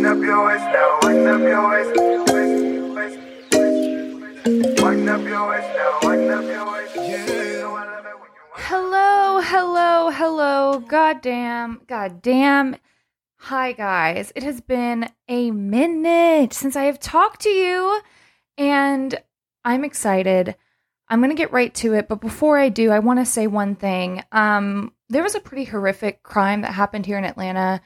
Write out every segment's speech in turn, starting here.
Wind up your waist now, wind up your waist. Hello, hello, hello. Goddamn, goddamn. Hi, guys. It has been a minute since I have talked to you, and I'm excited. I'm going to get right to it, but before I do, I want to say one thing. Um, there was a pretty horrific crime that happened here in Atlanta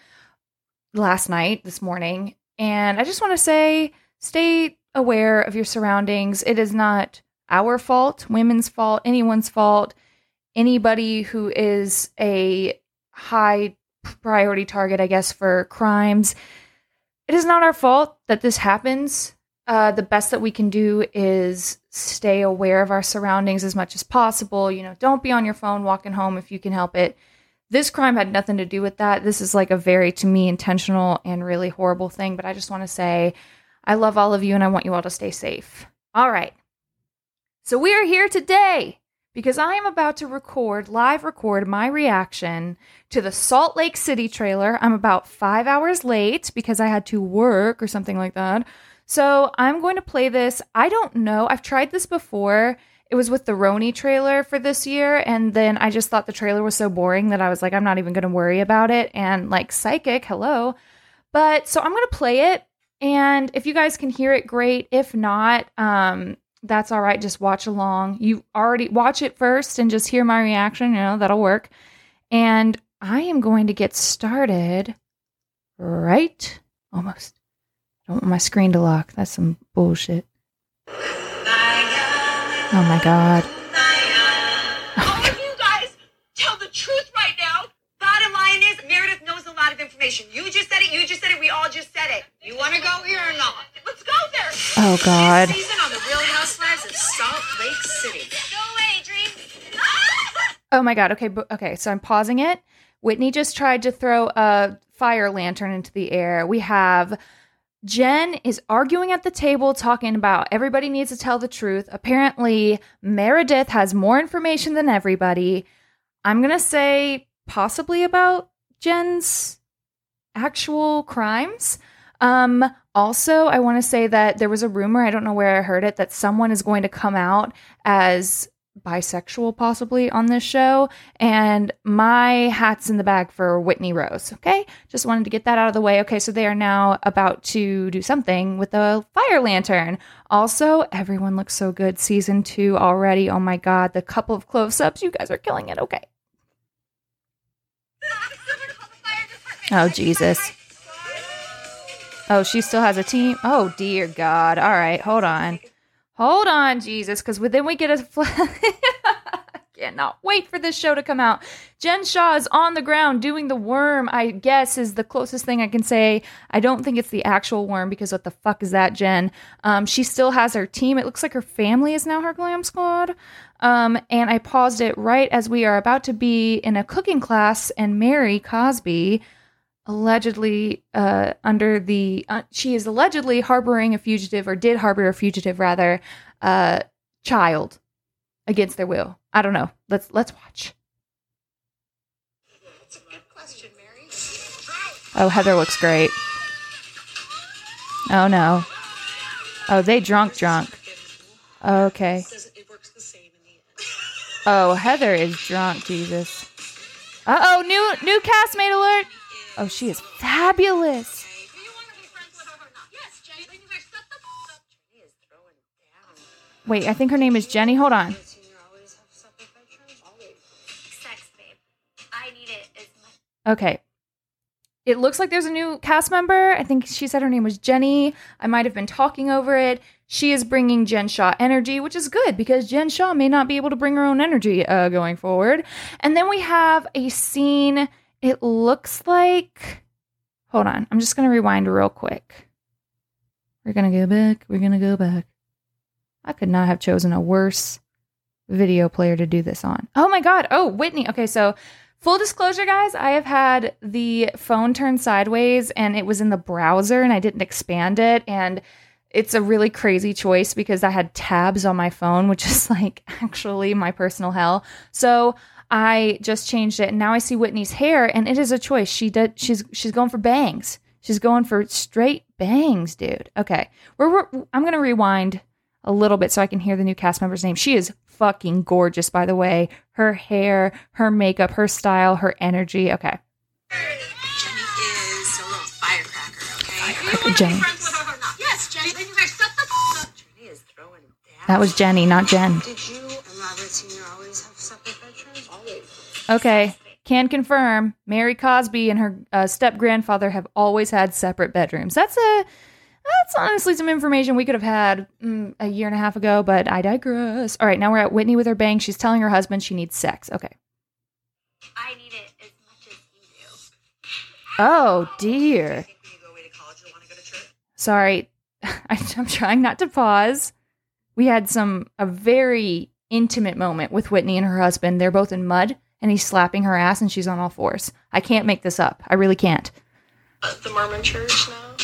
last night, this morning, and I just want to say stay aware of your surroundings. It is not our fault, women's fault, anyone's fault anybody who is a high priority target, I guess, for crimes. It is not our fault that this happens. Uh, the best that we can do is stay aware of our surroundings as much as possible. You know, don't be on your phone walking home if you can help it. This crime had nothing to do with that. This is like a very, to me, intentional and really horrible thing. But I just want to say, I love all of you and I want you all to stay safe. All right. So we are here today because I am about to record, live record my reaction to the Salt Lake City trailer. I'm about five hours late because I had to work or something like that. So I'm going to play this. I don't know. I've tried this before. It was with the RHONY trailer for this year. And then I just thought the trailer was so boring that I was like, I'm not even going to worry about it. And like, psychic, hello. But so I'm going to play it. And if you guys can hear it, great. If not, um, that's all right. Just watch along. You already watch it first and just hear my reaction. You know, that'll work. And I am going to get started right almost. I don't want my screen to lock. That's some bullshit. Oh my God. All of you guys tell the truth right now. Bottom line is, Meredith knows a lot of information. You just said it. You just said it. We all just said it. You want to go here or not? Let's go there. Oh God. This season on the Real Housewives of Salt Lake City. Go away, Dream. Oh my god. Okay, bu- okay. So I'm pausing it. Whitney just tried to throw a fire lantern into the air. We have Jen is arguing at the table talking about everybody needs to tell the truth. Apparently, Meredith has more information than everybody. I'm going to say possibly about Jen's actual crimes. Um also, I want to say that there was a rumor, I don't know where I heard it, that someone is going to come out as bisexual possibly on this show and my hat's in the bag for Whitney Rose, okay? Just wanted to get that out of the way. Okay, so they are now about to do something with a fire lantern. Also, everyone looks so good season 2 already. Oh my god, the couple of close-ups, you guys are killing it. Okay. Oh Jesus. Oh, she still has a team. Oh dear God. All right, hold on, hold on, Jesus, because then we get a. Fl- Cannot wait for this show to come out. Jen Shah is on the ground doing the worm. I guess is the closest thing I can say. I don't think it's the actual worm because what the fuck is that, Jen? Um, she still has her team. It looks like her family is now her glam squad. Um, and I paused it right as we are about to be in a cooking class, and Mary Cosby allegedly uh, under the uh, she is allegedly harboring a fugitive or did harbor a fugitive rather uh, child against their will. I don't know. Let's let's watch. That's a good question, Mary. oh heather looks great. Oh no. Oh they drunk drunk. Okay. It works the same in the end. oh heather is drunk jesus. Uh-oh new new castmate alert oh she is fabulous Do you want to be friends with her or not? Yes, Jenny. Then you guys shut the f- up. Jenny is throwing down. wait i think her name is jenny hold on Senior always have separate bedrooms. Always. sex, babe. I need it as much. Okay. It looks like there's a new cast member. I think she said her name was Jenny. I might have been talking over it. She is bringing Jen Shah energy, which is good because Jen Shah may not be able to bring her own energy uh, going forward. And then we have a scene. It looks like. Hold on. I'm just going to rewind real quick. We're going to go back. We're going to go back. I could not have chosen a worse video player to do this on. Oh my God. Oh, Whitney. Okay, so Full disclosure, guys, I have had the phone turned sideways and it was in the browser and I didn't expand it. And it's a really crazy choice because I had tabs on my phone, which is like actually my personal hell. So I just changed it and now I see Whitney's hair and it is a choice. She did she's she's going for bangs. She's going for straight bangs, dude. Okay. We're, we're I'm going to rewind a little bit so I can hear the new cast member's name. She is fucking gorgeous, by the way. Her hair, her makeup, her style, her energy. Okay. Jenny is a little firecracker, okay? Firecracker Jenny. Yes, Jenny. Then you guys shut the f- up. Jenny is throwing down. That was Jenny, not Jen. Did you Okay. Can confirm Mary Cosby and her uh, step grandfather have always had separate bedrooms. That's a that's honestly some information we could have had mm, a year and a half ago, but I digress. All right, now we're at Whitney with her bang. She's telling her husband she needs sex. Okay. I need it as much as you do. Oh dear. think when you go away to college, you'll want to go to church? Sorry, I'm trying not to pause. We had some a very intimate moment with Whitney and her husband. They're both in mud, and he's slapping her ass, and she's on all fours. I can't make this up. I really can't. Uh, the Mormon church now.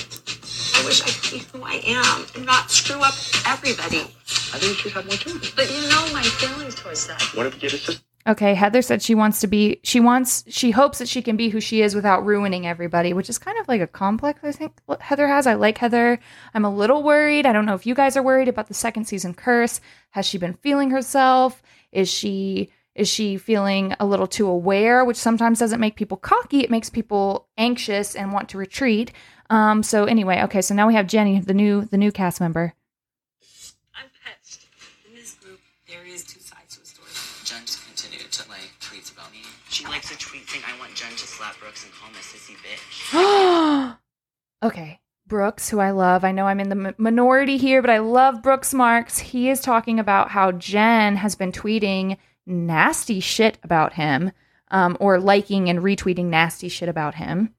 I wish I could be who I am and not screw up everybody. I think you should have more children. But you know my feelings towards that. What if you get a sister? Okay, Heather said she wants to be, she wants, she hopes that she can be who she is without ruining everybody, which is kind of like a complex, I think, what Heather has. I like Heather. I'm a little worried. I don't know if you guys are worried about the second season curse. Has she been feeling herself? Is she, is she feeling a little too aware, which sometimes doesn't make people cocky? It makes people anxious and want to retreat. Um, so anyway, okay, so now we have Jenny, the new, the new cast member. I'm pissed. In this group, there is two sides to a story. Jen just continued to like tweets about me. She likes a tweet saying, I want Jen to slap Brooks and call him a sissy bitch. okay. Brooks, who I love. I know I'm in the m- minority here, but I love Brooks Marks. He is talking about how Jen has been tweeting nasty shit about him, um, or liking and retweeting nasty shit about him.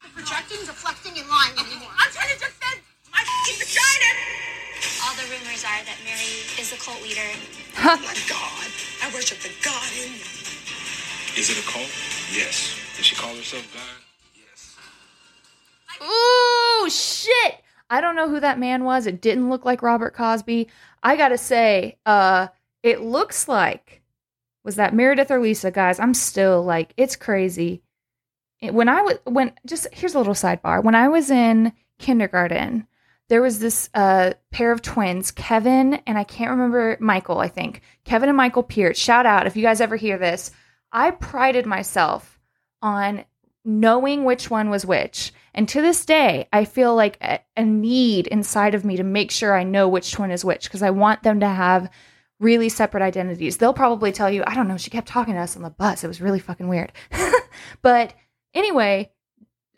Projecting, deflecting, and lying anymore. I'm trying to defend my vagina. All the rumors are that Mary is a cult leader. Oh my God. I worship the God in you. Is it a cult? Yes. Does she call herself God? Yes. Ooh, shit! I don't know who that man was. It didn't look like Robert Cosby. I gotta say, uh, it looks like was that Meredith or Lisa, guys. I'm still like, it's crazy. When I was when just here's a little sidebar. When I was in kindergarten, there was this uh pair of twins, Kevin and I can't remember Michael, I think. Kevin and Michael Peart. Shout out if you guys ever hear this. I prided myself on knowing which one was which. And to this day, I feel like a, a need inside of me to make sure I know which one is which because I want them to have really separate identities. They'll probably tell you, I don't know, she kept talking to us on the bus. It was really fucking weird. but anyway,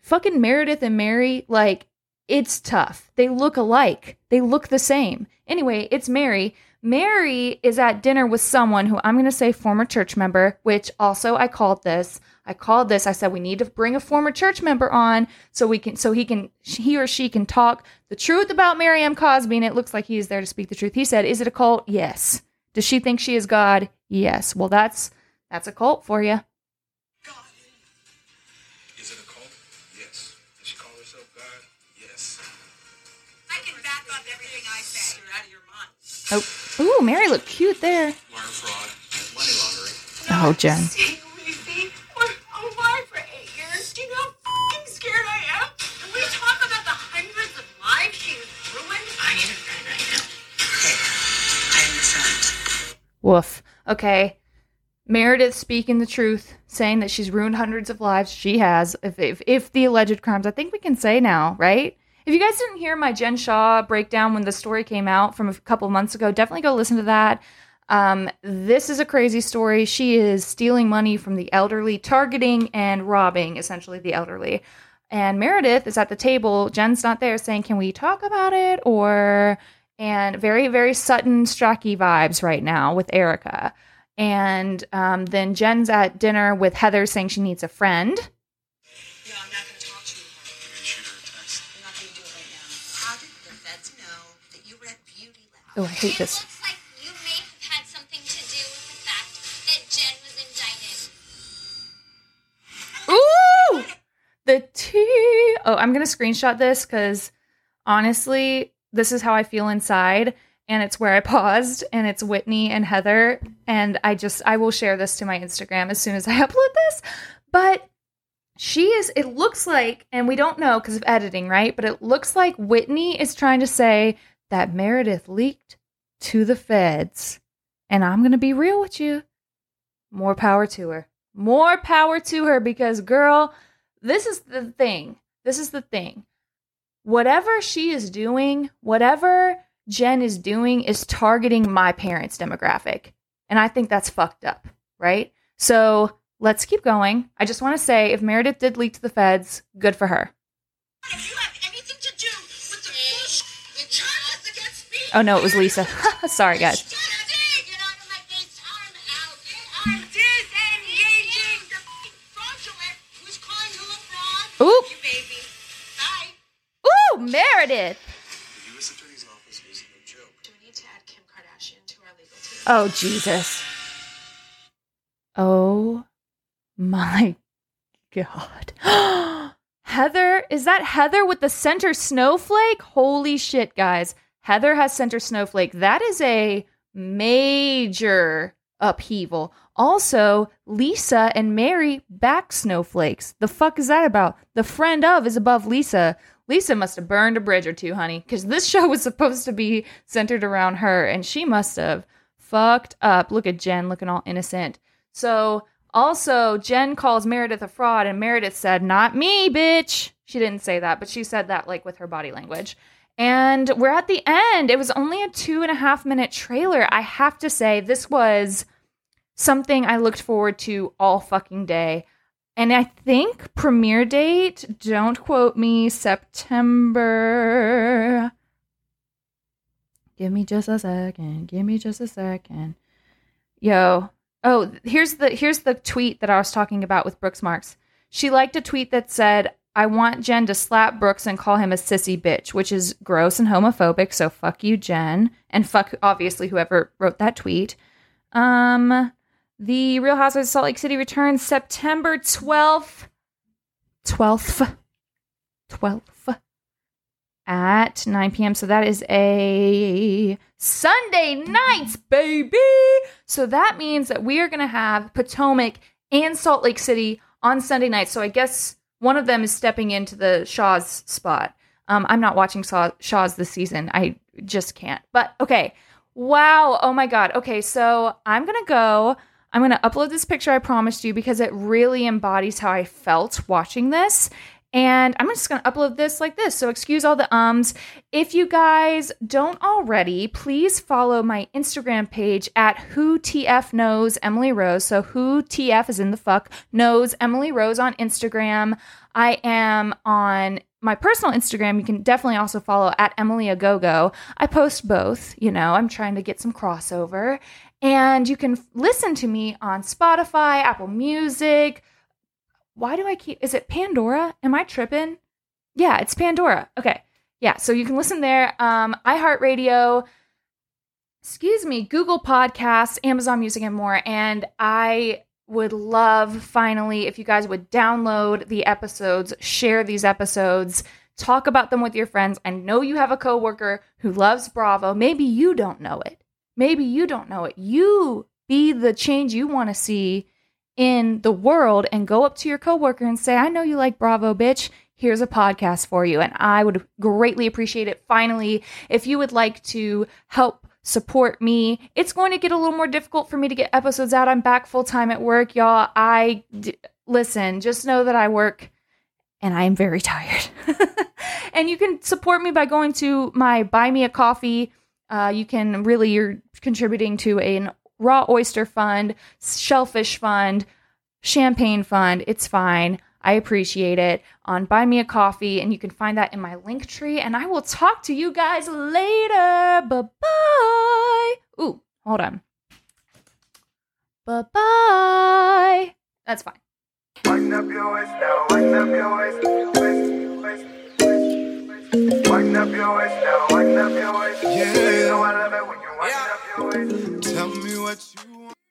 fucking Meredith and Mary, like, it's tough. They look alike, they look the same. Anyway, it's Mary. Mary is at dinner with someone who I'm going to say former church member, which also I called this. I called this. I said we need to bring a former church member on so we can so he can he or she can talk the truth about Mary M. Cosby, and it looks like he is there to speak the truth. He said, "Is it a cult? Yes. Does she think she is God? Yes. Well, that's that's a cult for you. Is it a cult? Yes. Does she call herself God? Yes. I can back up everything I say. You're out of your mind. Oh, ooh, Mary looked cute there. Wire fraud, money laundering. Oh, Jen. Woof. Okay. Meredith speaking the truth, saying that she's ruined hundreds of lives. She has. If, if if the alleged crimes, I think we can say now, right? If you guys didn't hear my Jen Shah breakdown when the story came out from a couple months ago, definitely go listen to that. Um, this is a crazy story. She is stealing money from the elderly, targeting and robbing essentially the elderly. And Meredith is at the table. Jen's not there, saying, "Can we talk about it?" Or and very very Sutton Stracke vibes right now with Erika. And um, then Jen's at dinner with Heather, saying she needs a friend. No, I'm not going to talk to you about it. Shoot her a text. I'm not going to do it right now. How did the feds know that you were at Beauty Lab? Oh, I hate It this. looks like you may have had something to do with the fact that Jen was indicted. Ooh, the tea. Oh, I'm gonna screenshot this because honestly, this is how I feel inside, and it's where I paused, and it's Whitney and Heather, and I just I will share this to my Instagram as soon as I upload this. But she is it looks like and we don't know because of editing right? But it looks like whitney is trying to say that meredith leaked to the feds and i'm gonna be real with you more power to her. More power to her because girl this is the thing. This is the thing whatever she is doing whatever jen is doing is targeting my parents demographic and i think that's fucked up right so let's keep going. I just want to say if Meredith did leak to the feds, good for her. If you have anything to do with the bullshit charges against me, Oh no, it was Lisa. Sorry, guys. Oh Jesus. Oh my god. Heather, is that Heather with the center snowflake? Holy shit, guys. Heather has center snowflake. That is a major upheaval. Also, Lisa and Mary back snowflakes. The fuck is that about? The friend of is above Lisa. Lisa must have burned a bridge or two, honey, because this show was supposed to be centered around her, and she must have fucked up. Look at Jen looking all innocent. So, also, Jen calls Meredith a fraud, and Meredith said, Not me, bitch. She didn't say that, but she said that like with her body language. And we're at the end. It was only a two and a half minute trailer. I have to say, this was something I looked forward to all fucking day. And I think premiere date, don't quote me, September. Give me just a second. Give me just a second. Yo. Oh, here's the here's the tweet that I was talking about with Brooks Marks. She liked a tweet that said, I want Jen to slap Brooks and call him a sissy bitch, which is gross and homophobic, so fuck you, Jen. And fuck obviously whoever wrote that tweet. Um the Real Housewives of Salt Lake City returns September 12th. 12th. 12th. At 9 p.m. So that is a Sunday nights, baby. So that means that we are going to have Potomac and Salt Lake City on Sunday night. So I guess one of them is stepping into the Shahs spot. Um, I'm not watching Shah- Shahs this season. I just can't. But okay. Wow. Oh my God. Okay. So I'm going to go. I'm going to upload this picture I promised you because it really embodies how I felt watching this. And I'm just going to upload this like this. So excuse all the ums. If you guys don't already, please follow my Instagram page at Who TF Knows Emily Rose. So Who TF is in the fuck knows Emily Rose on Instagram. I am on my personal Instagram. You can definitely also follow at Emily Agogo. I post both. You know, I'm trying to get some crossover. And you can listen to me on Spotify, Apple Music. Why do I keep? Is it Pandora? Am I tripping? Yeah, it's Pandora. Okay. Yeah, so you can listen there. Um, iHeartRadio, excuse me, Google Podcasts, Amazon Music, and more. And I would love finally if you guys would download the episodes, share these episodes, talk about them with your friends. I know you have a coworker who loves Bravo. Maybe you don't know it. Maybe you don't know it. You be the change you want to see in the world and go up to your coworker and say, I know you like Bravo, bitch. Here's a podcast for you. And I would greatly appreciate it. Finally, if you would like to help support me, it's going to get a little more difficult for me to get episodes out. I'm back full time at work, y'all. I d- listen, just know that I work and I am very tired. and you can support me by going to my Buy Me a Coffee. Uh, you can really, you're contributing to a raw oyster fund, shellfish fund, champagne fund. It's fine. I appreciate it on Buy Me a Coffee, and you can find that in my link tree. And I will talk to you guys later. Bye bye. Ooh, hold on. Bye bye. That's fine. Wind up your waist now, wind up your. Yeah. You know I love it when you wind up your waist. Tell me what you